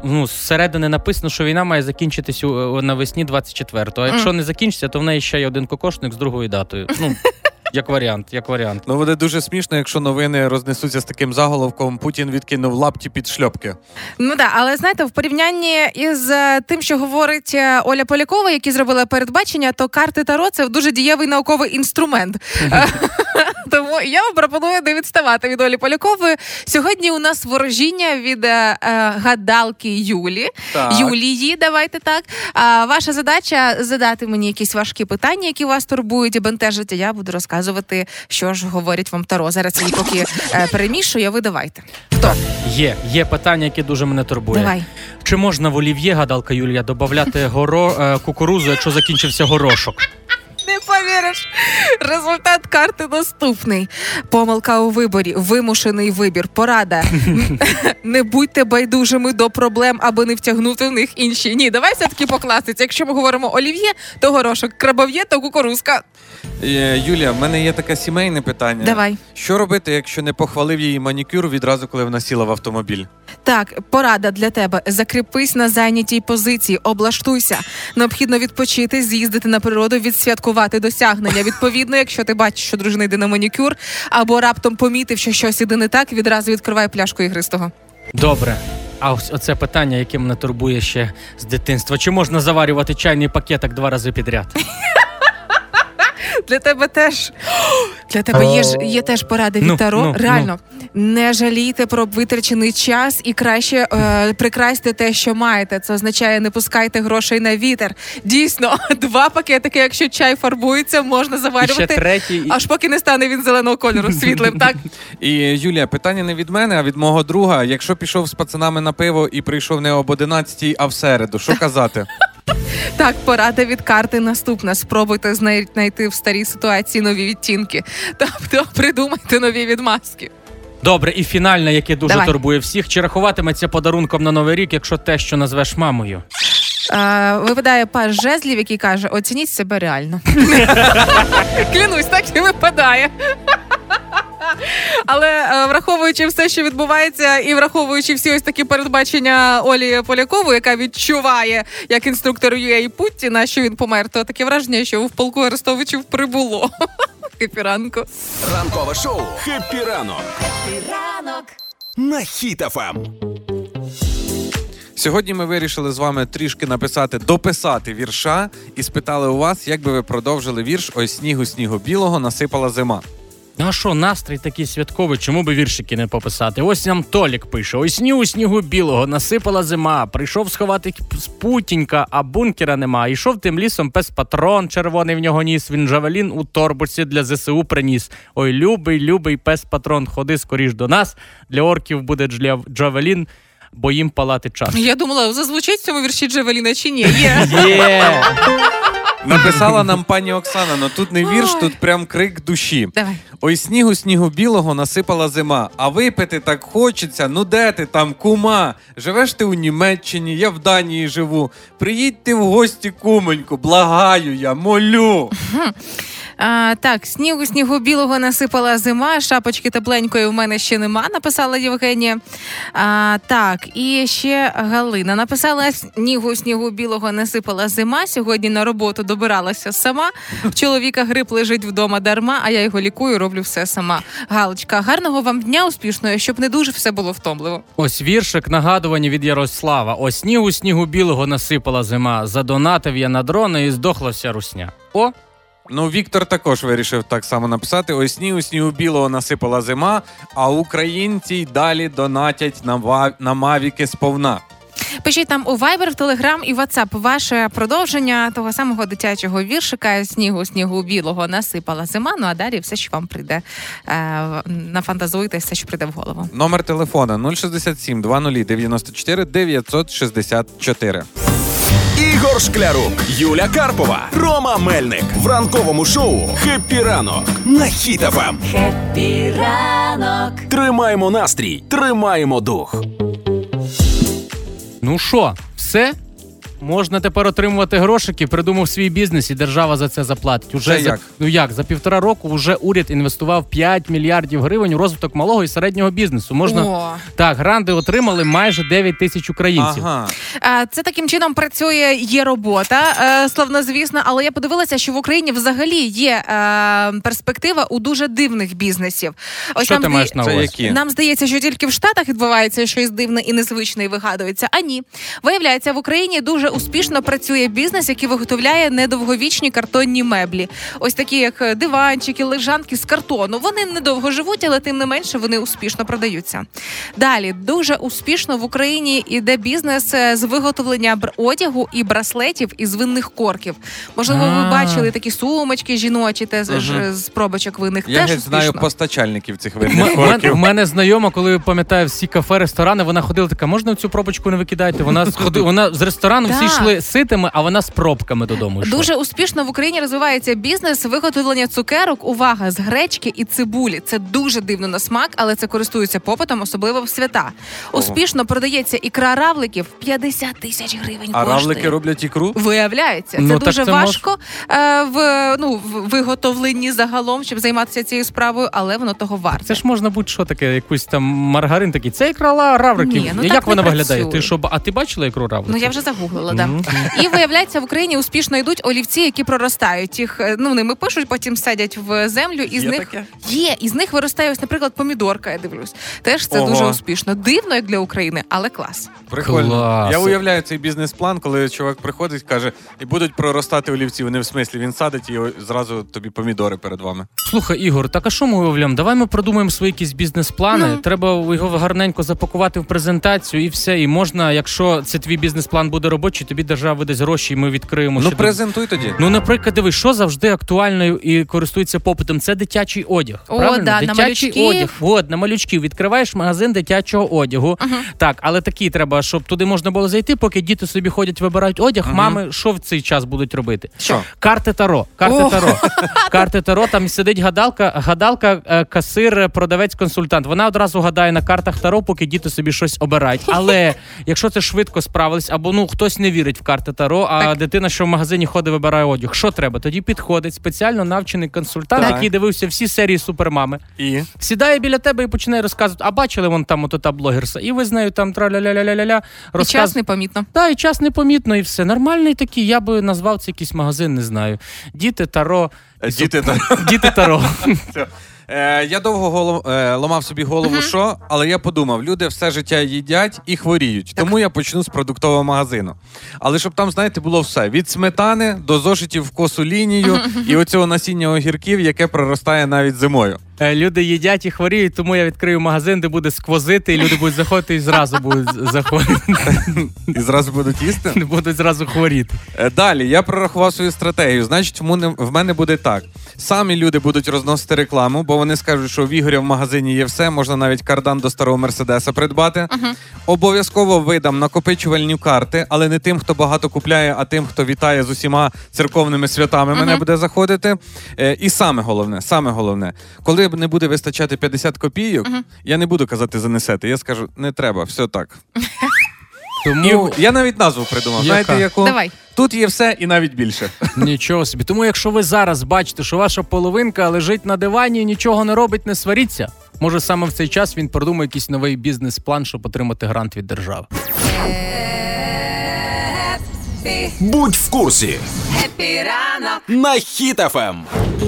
S5: ну, зсередини написано, що війна має закінчитись у, навесні 24-го. А якщо не закінчиться, то в неї ще є один кокошник з другою датою. Ну, <laughs> як варіант, як варіант.
S4: Ну, буде дуже смішно, якщо новини рознесуться з таким заголовком Путін відкинув лапті під шльопки.
S3: Ну да, але знаєте, в порівнянні із е, тим, що говорить е, Оля Полякова, які зробила передбачення, то карти Таро це дуже дієвий науковий інструмент. <laughs> <laughs> Тому я вам пропоную не відставати від Олі Полякової. Сьогодні у нас ворожіння від е, е, гадалки Юлі.
S4: Так.
S3: Юлії, давайте так. А ваша задача задати мені якісь важкі питання, які вас турбують і бентежать. а Я буду розказувати, що ж говорять вам Таро. Зараз її поки е, перемішую, а ви давайте. Хто?
S5: Є, є питання, яке дуже мене турбує.
S3: Давай.
S5: Чи можна в олів'є, гадалка Юлія, додати горо, е, кукурузу, якщо закінчився горошок?
S3: Не повіриш. Результат карти наступний. Помилка у виборі, вимушений вибір. Порада. <laughs> Не будьте байдужими до проблем, аби не втягнути в них інші. Ні, давай все-таки по класиці. Якщо ми говоримо олів'є, то горошок, крабов'є, то кукурузка.
S4: Е, Юлія, в мене є таке сімейне питання.
S3: Давай.
S4: Що робити, якщо не похвалив її манікюр відразу, коли вона сіла в автомобіль?
S3: Так, порада для тебе. Закріпись на зайнятій позиції, облаштуйся. Необхідно відпочити, з'їздити на природу, відсвяткувати досягнення. Відповідно, якщо ти бачиш, що дружина йде на манікюр, або раптом помітив, що щось іде не так, відразу відкривай пляшку ігристого.
S5: Добре. А ось оце питання, яке мене турбує ще з дитинства. Чи можна заварювати чайний пакетик два рази підряд? <laughs>
S3: Для тебе теж для тебе є ж є теж поради від
S5: Ну,
S3: Таро.
S5: ну,
S3: Реально не жалійте про витрачений час і краще е, прикрасьте те, що маєте. Це означає, не пускайте грошей на вітер. Дійсно, <laughs> два пакетики, якщо чай фарбується, можна
S5: І ще третій.
S3: Аж поки не стане він зеленого кольору світлим, так <laughs>
S4: І Юлія, питання не від мене, а від мого друга. Якщо пішов з пацанами на пиво і прийшов не об 11, а в середу, що казати?
S3: Так, порада від карти наступна. Спробуйте знай- знайти в старій ситуації нові відтінки. Тобто придумайте нові відмазки.
S5: Добре, і фінальне, яке дуже
S3: Давай.
S5: турбує всіх. Чи рахуватиметься подарунком на новий рік, якщо те, що назвеш мамою?
S3: Е, випадає паж жезлів, який каже: оцініть себе реально. <laughs> Клянусь, так і випадає. Але е, враховуючи все, що відбувається, і враховуючи всі ось такі передбачення Олі Полякової, яка відчуває як інструктор UA Путіна, що він помер, то таке враження, що в полку Арестовичів прибуло. <laughs> Кипіранку.
S1: Ранкове шоу «Хеппі ранок» на Ем. Хіт-ФМ.
S4: Сьогодні ми вирішили з вами трішки написати, дописати вірша і спитали у вас, як би ви продовжили вірш Ось снігу снігу білого насипала зима.
S5: Ну а що, настрій такий святковий, чому би віршики не пописати? Ось нам Толік пише: ось снігу снігу білого, насипала зима. Прийшов сховати з путінька, а бункера нема. Ішов тим лісом пес патрон, червоний в нього ніс. Він жавелін у торбурці для ЗСУ приніс. Ой, любий, любий пес патрон, ходи скоріш до нас. Для орків буде джавелін, бо їм палати час.
S3: Я думала, зазвучить в цьому вірші Джевеліна чи ні? Є.
S5: Є! <laughs>
S4: Написала нам пані Оксана, але тут не вірш, тут прям крик душі.
S3: Давай.
S4: Ой, снігу, снігу білого насипала зима, а випити так хочеться. Ну де ти там, кума? Живеш ти у Німеччині, я в Данії живу. Приїдьте в гості, кумоньку, благаю я, молю. <laughs>
S3: А, так, снігу снігу білого насипала зима, шапочки тепленької в мене ще нема, написала Євгенія. А, так, і ще Галина написала: снігу снігу білого насипала зима. Сьогодні на роботу добиралася сама. В чоловіка грип лежить вдома дарма, а я його лікую, роблю все сама. Галочка, гарного вам дня успішного, щоб не дуже все було втомливо.
S5: Ось віршик нагадування від Ярослава. Ось снігу снігу білого насипала зима. Задонатив я на дрони і здохла вся русня. О,
S4: Ну, Віктор також вирішив так само написати: ось снігу снігу білого насипала зима, а українці й далі донатять на, ва- на мавіки сповна.
S3: Пишіть там у Viber, в Telegram і WhatsApp ваше продовження того самого дитячого віршика снігу, снігу білого насипала зима. Ну а далі все, що вам прийде. Е, нафантазуйте все, що прийде в голову.
S4: Номер телефона 067 20 94 964.
S1: Ігор Шклярук, Юля Карпова, Рома Мельник в ранковому шоу «Хеппі ранок» на Хіт FM. «Хеппі ранок». Тримаємо настрій, тримаємо дух.
S5: ну що, все? Можна тепер отримувати грошики, придумав свій бізнес, і держава за це заплатить. Уже
S4: Це
S5: за,
S4: як?
S5: Ну як за півтора року вже уряд інвестував 5 мільярдів гривень у розвиток малого і середнього бізнесу. Можна
S3: О.
S5: так, гранди отримали майже 9 тисяч українців.
S4: Ага.
S3: Е, Це таким чином працює. Є робота е, славнозвісна, але я подивилася, що в Україні взагалі є е, перспектива у дуже дивних бізнесів. Ось
S5: Що
S3: нам
S5: ти маєш на увазі?
S4: які?
S3: Нам здається, що тільки в Штатах відбувається щось дивне і незвичне і вигадується. А ні, виявляється, в Україні дуже успішно працює бізнес, який виготовляє недовговічні картонні меблі. Ось такі, як е, диванчики, лежанки з картону. Вони недовго живуть, але тим не менше вони успішно продаються. Далі дуже успішно в Україні іде бізнес е, з виготовлення одягу і браслетів із винних корків. Можливо, ви бачили такі сумочки жіночі, те з, з пробочок винних.
S4: Я
S3: Теж
S4: знаю постачальників цих винних корків.
S5: У мене знайома, коли пам'ятаю всі кафе, ресторани, вона ходила така, можна цю пробочку не викидайте? Вона сходи, вона з ресторану всі йшли ситими, а вона з пробками додому йшла.
S3: Дуже успішно в Україні розвивається бізнес виготовлення цукерок. Увага з гречки і цибулі. Це дуже дивно на смак, але це користується попитом, особливо в свята. Успішно продається ікра равликів 50 тисяч гривень.
S4: А
S3: коштує.
S4: равлики роблять ікру?
S3: Виявляється, це
S5: Ну, так
S3: дуже
S5: це
S3: важко е, в ну в виготовленні загалом, щоб займатися цією справою, але воно того варте.
S5: Це ж можна будь-що таке, якусь там маргарин такий. Це ікра равриків.
S3: Ні, ну
S5: Як
S3: так не
S5: вона виглядає?
S3: працює.
S5: Ти що, а ти бачила ікру равликів?
S3: Ну я вже загуглила, да.
S5: Мгм.
S3: І виявляється, в Україні успішно йдуть олівці, які проростають. Їх е, ну ними пишуть, потім садять в землю, і з
S4: Є
S3: них
S4: таке?
S3: є. І з них виростає ось, наприклад, помідорка. Я дивлюсь. Теж це
S4: Ого.
S3: дуже успішно. Дивно як для України, але клас.
S4: Прикольно.
S5: Клас.
S4: Я уявляю цей бізнес-план, коли чувак приходить, каже, і будуть проростати олівці. Вони в смислі він садить і зразу тобі помідори перед вами.
S5: Слухай, Ігор, так а що ми уявляємо? Давай ми продумаємо свої якісь бізнес-плани.
S3: Ну.
S5: Треба його гарненько запакувати в презентацію і все. І можна, якщо це твій бізнес-план буде робочий, тобі держава видасть гроші, і ми відкриємо.
S4: Ну презентуй тоді.
S5: Ну, наприклад, дивись, що завжди актуально і користується попитом. Це дитячий одяг.
S3: О,
S5: правильно?
S3: да, на
S5: дитячий
S3: малючків.
S5: одяг. От, на малючків. Відкриваєш магазин дитячого одягу. Так, але такий треба, щоб туди можна було зайти, поки діти собі ходять, вибирають одяг. Мами, що в цей час будуть робити?
S4: Що?
S5: Карти Таро. Карти
S3: О!
S5: Таро. Карти Таро. Там сидить гадалка, гадалка, е, касир, продавець, консультант. Вона одразу гадає на картах Таро, поки діти собі щось обирають. Але якщо це швидко справились, або ну хтось не вірить в карти Таро, а
S3: Так.
S5: дитина, що в магазині ходить, вибирає одяг. Що треба? Тоді підходить спеціально навчений консультант,
S4: Так.
S5: який дивився всі серії супермами.
S4: І
S5: Сідає біля тебе і починає розказувати. А бачили вон там ото та блогерса, і ви з нею там траля-ля-ля-ля-ля-ля.
S3: І час непомітно.
S5: та, і час непомітно, і все. Нормальний такий. Я би назвав це якийсь магазин, не знаю. Діти Таро.
S4: діти та
S5: Діти Таро. <laughs>
S4: Е, я довго голов, е, ламав собі голову, що, але я подумав, люди все життя їдять і хворіють. Тому я почну з продуктового магазину. Але щоб там, знаєте, було все: від сметани до зошитів в косу лінію і оцього насіння огірків, яке проростає навіть зимою.
S5: Е, Люди їдять і хворіють, тому я відкрию магазин, де буде сквозити, і люди будуть заходити і зразу будуть заходити.
S4: І зразу будуть їсти. <laughs>
S5: Будуть зразу хворіти.
S4: Е, Далі я прорахував свою стратегію. Значить, в мене, буде так: самі люди будуть розносити рекламу, бо вони скажуть, що в Ігоря в магазині є все, можна навіть кардан до старого мерседеса придбати. Обов'язково видам накопичувальні карти, але не тим, хто багато купляє, а тим, хто вітає з усіма церковними святами. Мене буде заходити. Е, І саме головне, саме головне, коли не буде вистачати 50 копійок, я не буду казати занесете. Я скажу, не треба, все так. <laughs>
S5: Тому
S4: І я навіть назву придумав.
S5: Яка?
S4: Знаєте, яку?
S3: Давай.
S4: Тут є все і навіть більше. <laughs>
S5: нічого собі. Тому, якщо ви зараз бачите, що ваша половинка лежить на дивані і нічого не робить, не сваріться. Може, саме в цей час він продумає якийсь новий бізнес-план, щоб отримати грант від держави.
S1: Будь в курсі на Ем. Хіт-ФМ.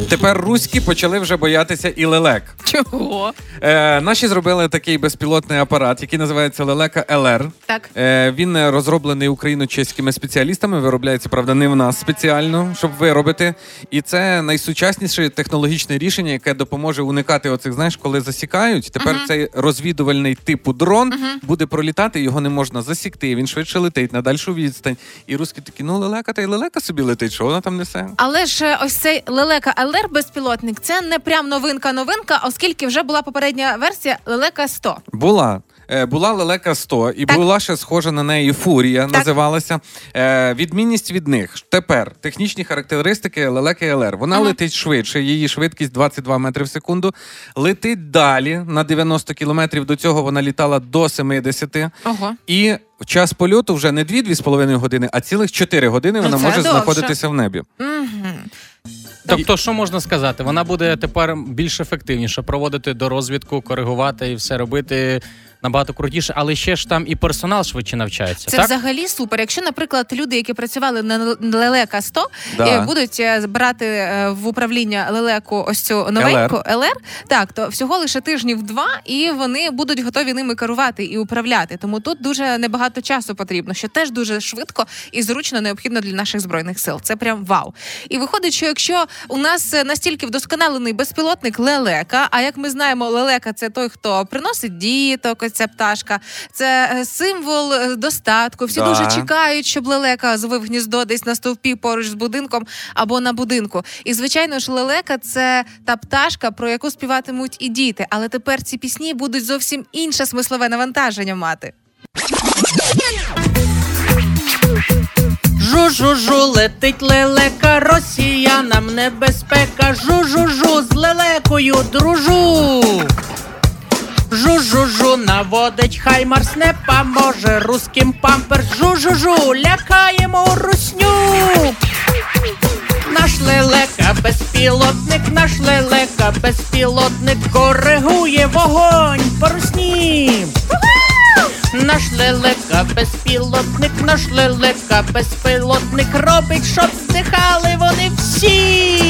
S4: Тепер руські почали вже боятися і лелек.
S3: Чого?
S4: Е, наші зробили такий безпілотний апарат, який називається Лелека ЛР.
S3: Так.
S4: Е, він е, розроблений україно-чеськими спеціалістами. Виробляється, правда, не в нас спеціально, щоб виробити. І це найсучасніше технологічне рішення, яке допоможе уникати оцих, знаєш, коли засікають. Тепер цей розвідувальний типу дрон буде пролітати, його не можна засікти. Він швидше летить на дальшу відстань. І русські такі, ну лелека, та й лелека собі летить. Що вона там несе?
S3: Але ж е, ось цей лелека ЛР безпілотник це не прям новинка-новинка, оскільки вже була попередня версія лелека 100.
S4: Була. Е, Була лелека 100, і
S3: Так.
S4: була ще схожа на неї фурія, називалася. Е, відмінність від них тепер технічні характеристики лелеки ЛР. Вона летить швидше, її швидкість 22 метри в секунду. Летить далі на 90 кілометрів. До цього вона літала до 70.
S3: Ого.
S4: І час польоту вже не 2-2,5 години, а цілих 4 години вона
S3: це
S4: може
S3: довше.
S4: знаходитися в небі.
S5: Тобто, що можна сказати? Вона буде тепер більш ефективніше проводити до розвідку, коригувати і все робити набагато крутіше, але ще ж там і персонал швидше навчається.
S3: Це
S5: так?
S3: взагалі супер. Якщо, наприклад, люди, які працювали на лелека 100,
S4: Да.
S3: е, будуть е, брати е, в управління лелеку ось цю новеньку ЛР, так то всього лише тижнів два, і вони будуть готові ними керувати і управляти. Тому тут дуже небагато часу потрібно, що теж дуже швидко і зручно необхідно для наших збройних сил. Це прям вау. І виходить, що якщо у нас настільки вдосконалений безпілотник лелека, а як ми знаємо, лелека це той, хто приносить діток, ця пташка, це е, символ е, достатку. Всі
S4: Да.
S3: дуже чекають, щоб лелека звив гніздо десь на стовпі поруч з будинком або на будинку. І звичайно ж, лелека це та пташка, про яку співатимуть і діти. Але тепер ці пісні будуть зовсім інше смислове навантаження мати.
S5: Жу-жу-жу, летить лелека, росіянам небезпека. Жу-жу-жу, з лелекою дружу. Жу-жу-жу, наводить хаймарс не поможе русським памперс. Жу-жу-жу, лякаємо русню. Наш лелека безпілотник, наш лелека безпілотник коригує вогонь по русні. Наш лелека безпілотник, наш лелека безпілотник робить, щоб здихали вони всі.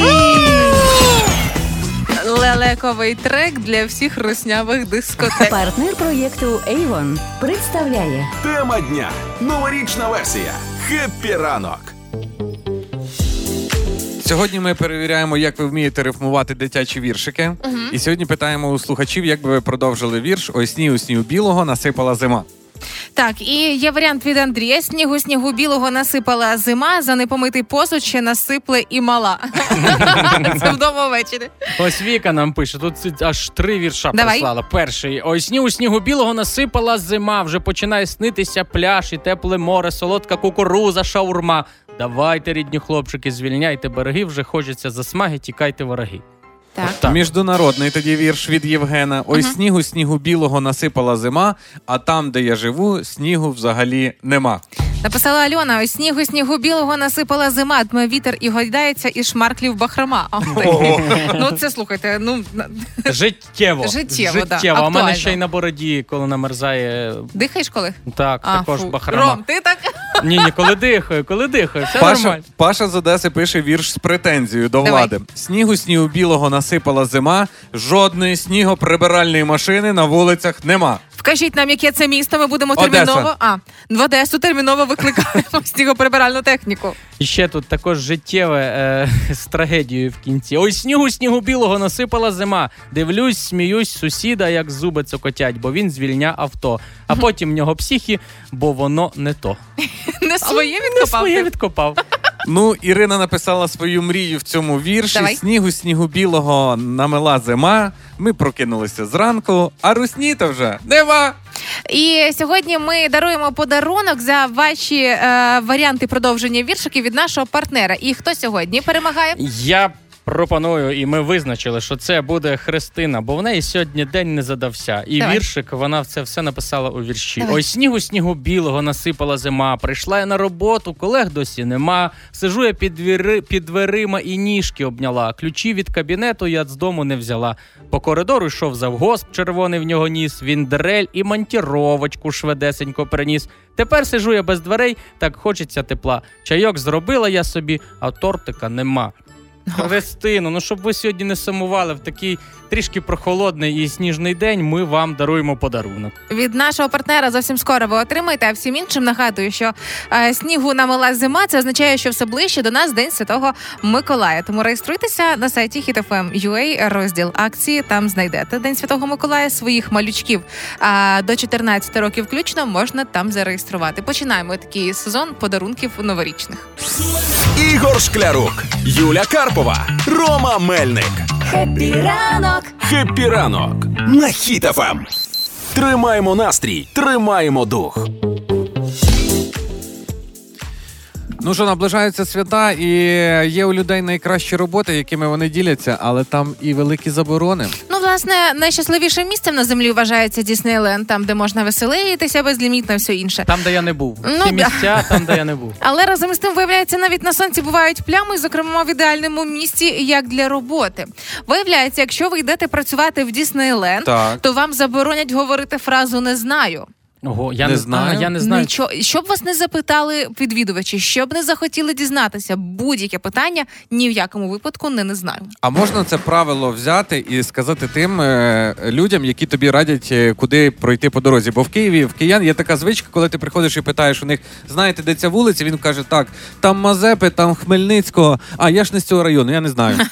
S3: Лелековий трек для всіх руснявих дискотек.
S2: Партнер проєкту Avon представляє
S1: Тема дня. Новорічна версія. Хеппі ранок.
S4: Сьогодні ми перевіряємо, як ви вмієте рифмувати дитячі віршики. І сьогодні питаємо у слухачів, як би ви продовжили вірш Ой сні снігу білого насипала зима.
S3: Так, і є варіант від Андрія: снігу снігу білого насипала зима, за непомитий посуд ще насипле і мала. <laughs> Це вдома ввечері.
S5: Ось Віка нам пише. Тут аж три вірша
S3: Давай.
S5: прислала. Перший ой снігу снігу білого насипала зима. Вже починає снитися пляж і тепле море, солодка кукуруза, шаурма. Давайте, рідні хлопчики, звільняйте береги. Вже хочеться засмаги, тікайте вороги.
S3: Так.
S5: Так.
S4: Міжнародний тоді вірш від Євгена. Ой снігу снігу білого насипала зима, а там, де я живу, снігу взагалі нема.
S3: Написала Альона: ось снігу снігу білого насипала зима, дме вітер і гойдається, і шмарклів бахрома. А, Ну це слухайте, ну
S5: Життєво.
S3: Життєво, да,
S5: А в мене ще й на бороді, коли намерзає.
S3: дихаєш коли?
S5: Так,
S3: А,
S5: також
S3: фу.
S5: бахрома.
S3: Ром, ти так?
S5: Ні, ні, коли дихаю, коли дихаю, все
S4: Паша,
S5: нормально.
S4: Паша з Одеси пише вірш з претензією до
S3: Давай.
S4: влади. Снігу снігу білого насипала зима, жодної снігоприбиральної машини на вулицях нема.
S3: Вкажіть нам, яке це місто. Ми будемо
S4: Одеса.
S3: терміново. А в Одесу терміново викликаємо <laughs> снігоприбиральну техніку.
S5: І ще тут також життєве е, з трагедією в кінці. Ой, снігу, снігу білого насипала зима. Дивлюсь, сміюсь, сусіда, як зуби цокотять, бо він звільня авто. А потім в нього психі, бо воно не то. <laughs>
S3: Не своє
S5: Не своє відкопав.
S4: Ну, Ірина написала свою мрію в цьому вірші.
S3: Давай.
S4: Снігу снігу білого намела зима. Ми прокинулися зранку, а русні то вже нема.
S3: І сьогодні ми даруємо подарунок за ваші е, варіанти продовження віршиків від нашого партнера. І хто сьогодні перемагає?
S5: Я пропоную, і ми визначили, що це буде Христина, бо в неї сьогодні день не задався. І
S3: Давай.
S5: віршик вона це все написала у вірші.
S3: Давай.
S5: Ой, снігу, снігу білого насипала зима. Прийшла я на роботу, колег досі нема. Сижу я під, двіри, під дверима і ніжки обняла. Ключі від кабінету я з дому не взяла. По коридору йшов завгосп, червоний в нього ніс. Він дрель і монтіровочку шведесенько приніс. Тепер сижу я без дверей, так хочеться тепла. Чайок зробила я собі, а тортика нема. Христину, ну щоб ви сьогодні не сумували в такий трішки прохолодний і сніжний день, ми вам даруємо подарунок.
S3: Від нашого партнера зовсім скоро ви отримаєте. А всім іншим нагадую, що е, снігу намила зима. Це означає, що все ближче до нас День Святого Миколая. Тому реєструйтеся на сайті HitFM.ua, розділ акції. Там знайдете День Святого Миколая своїх малючків. А до 14 років включно можна там зареєструвати. Починаємо такий сезон подарунків новорічних.
S1: Ігор Шклярук, Юля Карпова, Рома Мельник.
S2: Хеппі ранок!
S1: Хеппі ранок на Хіт FM. Тримаємо настрій, тримаємо дух.
S4: Ну що, наближаються свята, і є у людей найкращі роботи, якими вони діляться, але там і великі заборони.
S3: Ну, власне, найщасливішим місцем на землі вважається Діснейленд, там, де можна веселитися безлімітно, все інше.
S5: Там, де я не був.
S3: Ну,
S5: Ті місця, там, де я не був.
S3: Але разом з тим виявляється, навіть на сонці бувають плями, зокрема в ідеальному місці, як для роботи. Виявляється, якщо ви йдете працювати в Діснейленд,
S4: Так.
S3: то вам заборонять говорити фразу не знаю.
S5: Ого, я
S4: Не
S5: не,
S4: знаю.
S5: А, я не знаю.
S3: Нічого, щоб вас не запитали відвідувачі, щоб не захотіли дізнатися, будь-яке питання ні в якому випадку не не знаю.
S4: А можна це правило взяти і сказати тим е, людям, які тобі радять, е, куди пройти по дорозі? Бо в Києві в киян є така звичка, коли ти приходиш і питаєш у них, знаєте, де ця вулиця? Він каже, так, там Мазепи, там Хмельницького. А я ж не з цього району, я не знаю. <laughs>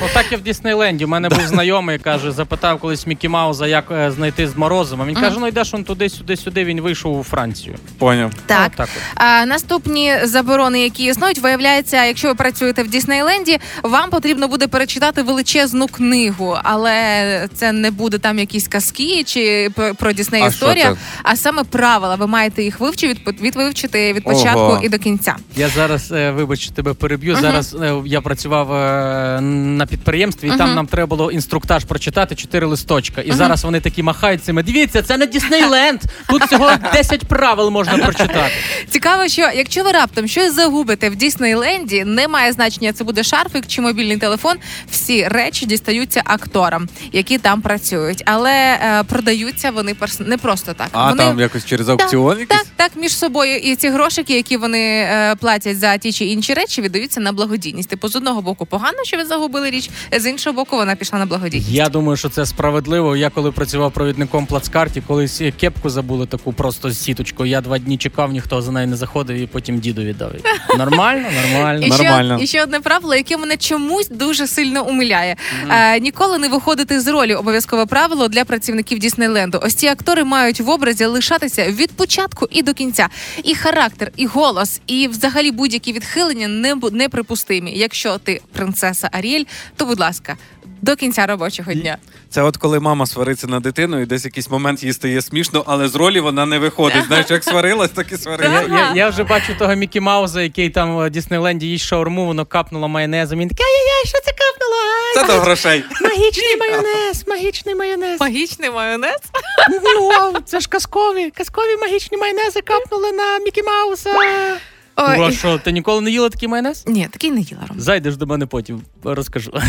S5: Ну так і в Діснейленді. У мене був знайомий, каже, запитав колись Мікі Мауза, як е, знайти з Морозом. Він каже: ну йдеш он туди, сюди, сюди. Він вийшов у Францію.
S4: Поняв.
S3: Так.
S5: Ну, так.
S3: А, наступні заборони, які існують, виявляється, якщо ви працюєте в Діснейленді, вам потрібно буде перечитати величезну книгу, але це не буде там якісь казки чи про Дісней історія, а саме правила. Ви маєте їх вивчити від, від вивчити від початку
S4: Ого.
S3: і до кінця.
S5: Я зараз, е, вибач, тебе переб'ю. Зараз е, я працював е, на підприємстві, і там нам треба було інструктаж прочитати чотири листочка. І зараз вони такі махають цими. Дивіться, це не Діснейленд. Тут всього 10 правил можна прочитати.
S3: Цікаво, що якщо ви раптом щось загубите в Діснейленді, не має значення, це буде шарфик чи мобільний телефон. Всі речі дістаються акторам, які там працюють, але е, продаються вони перс- не просто так.
S4: А
S3: вони
S4: там якось через аукціон якийсь?
S3: Так, так, між собою. І ці грошики, які вони е, платять за ті чи інші речі, віддаються на благодійність. Типу, з одного боку погано, що ви загубили річ, з іншого боку, вона пішла на благодійність.
S5: Я думаю, що це справедливо. Я коли працював провідником плацкарті, колись кепку забули таку просто сіткою. Я два дні чекав, ніхто за нею не заходив, і потім діду віддав. Нормально, <laughs> нормально.
S3: І
S4: Нормально.
S3: ще, і ще одне правило, яке мене чомусь дуже сильно умиляє. Е, ніколи не виходити з ролі обов'язкове правило для працівників Діснейленду. Ось ці актори мають в образі лишатися від початку і до кінця. І характер, і голос, і взагалі будь-які відхилення не неприпустимі. Якщо ти принцеса Аріель, то будь ласка. До кінця робочого дня.
S4: Це от коли мама свариться на дитину, і десь якийсь момент їй стає смішно, але з ролі вона не виходить. Знаєш, як сварилась, так і
S5: Я,
S4: сварилась.
S5: я, я вже бачу того Мікі Мауза, який там в Діснейленді їсть шаурму, воно капнуло майонезом. Він такий, ай-яй, що це капнуло? Ай,
S4: Це до грошей.
S5: Магічний майонез, магічний майонез.
S3: Магічний майонез.
S5: Ну, це ж казкові, казкові магічні майонези капнули на Мікі Мауса.
S3: Ой.
S5: Ну, а що, ти ніколи не їла такий майонез?
S3: Ні, такий не їла Ром.
S5: Зайдеш до мене потім, розкажу. <laughs>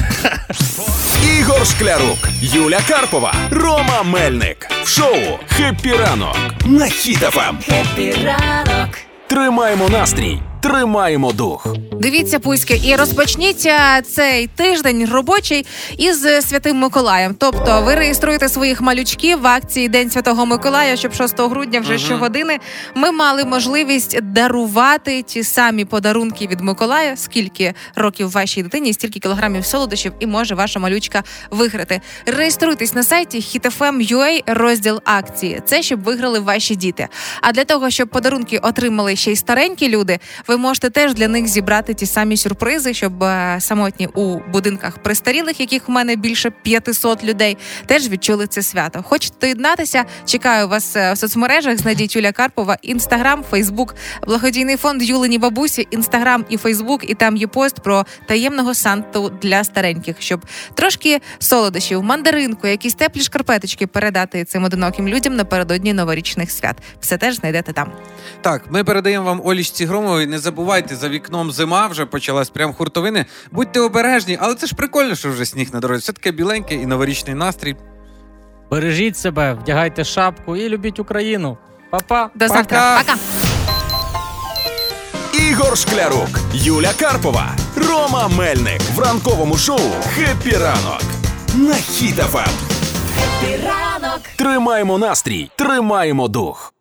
S1: Ігор Шклярук, Юля Карпова, Рома Мельник. В шоу «Хеппі ранок» на Хіт FM.
S2: Хеппі ранок!
S1: Тримаємо настрій, тримаємо дух.
S3: Дивіться, пуськи, і розпочніться цей тиждень робочий із святим Миколаєм. Тобто, ви реєструєте своїх малючків в акції День Святого Миколая, щоб 6 грудня вже щогодини ми мали можливість дарувати ті самі подарунки від Миколая. Скільки років вашій дитині, стільки кілограмів солодощів і може ваша малючка виграти. Реєструйтесь на сайті hitfm.ua, розділ акції. Це щоб виграли ваші діти. А для того, щоб подарунки отримали ще й старенькі люди, ви ви можете теж для них зібрати ті самі сюрпризи, щоб е, самотні у будинках престарілих, яких в мене більше 500 людей, теж відчули це свято. Хочете доєднатися? Чекаю вас е, в соцмережах. Знайдіть Юля Карпова, інстаграм, Фейсбук, благодійний фонд Юлині бабусі, інстаграм і Фейсбук. І там є пост про таємного санту для стареньких, щоб трошки солодощів, мандаринку, якісь теплі шкарпеточки передати цим одиноким людям напередодні новорічних свят. Все теж знайдете там.
S4: Так, ми передаємо вам Олічці Громовій. Не забувайте, за вікном зима вже почалась прям хуртовини. Будьте обережні, але це ж прикольно, що вже сніг на дорозі. Все таке біленьке і новорічний настрій.
S5: Бережіть себе, вдягайте шапку і любіть Україну. Па-па!
S3: До завтра.
S4: Пока.
S3: Пока.
S1: Ігор Шклярук, Юля Карпова, Рома Мельник в ранковому шоу «Хеппі ранок» на Хіт FM.
S2: Ранок.
S1: Тримаємо настрій, тримаємо дух.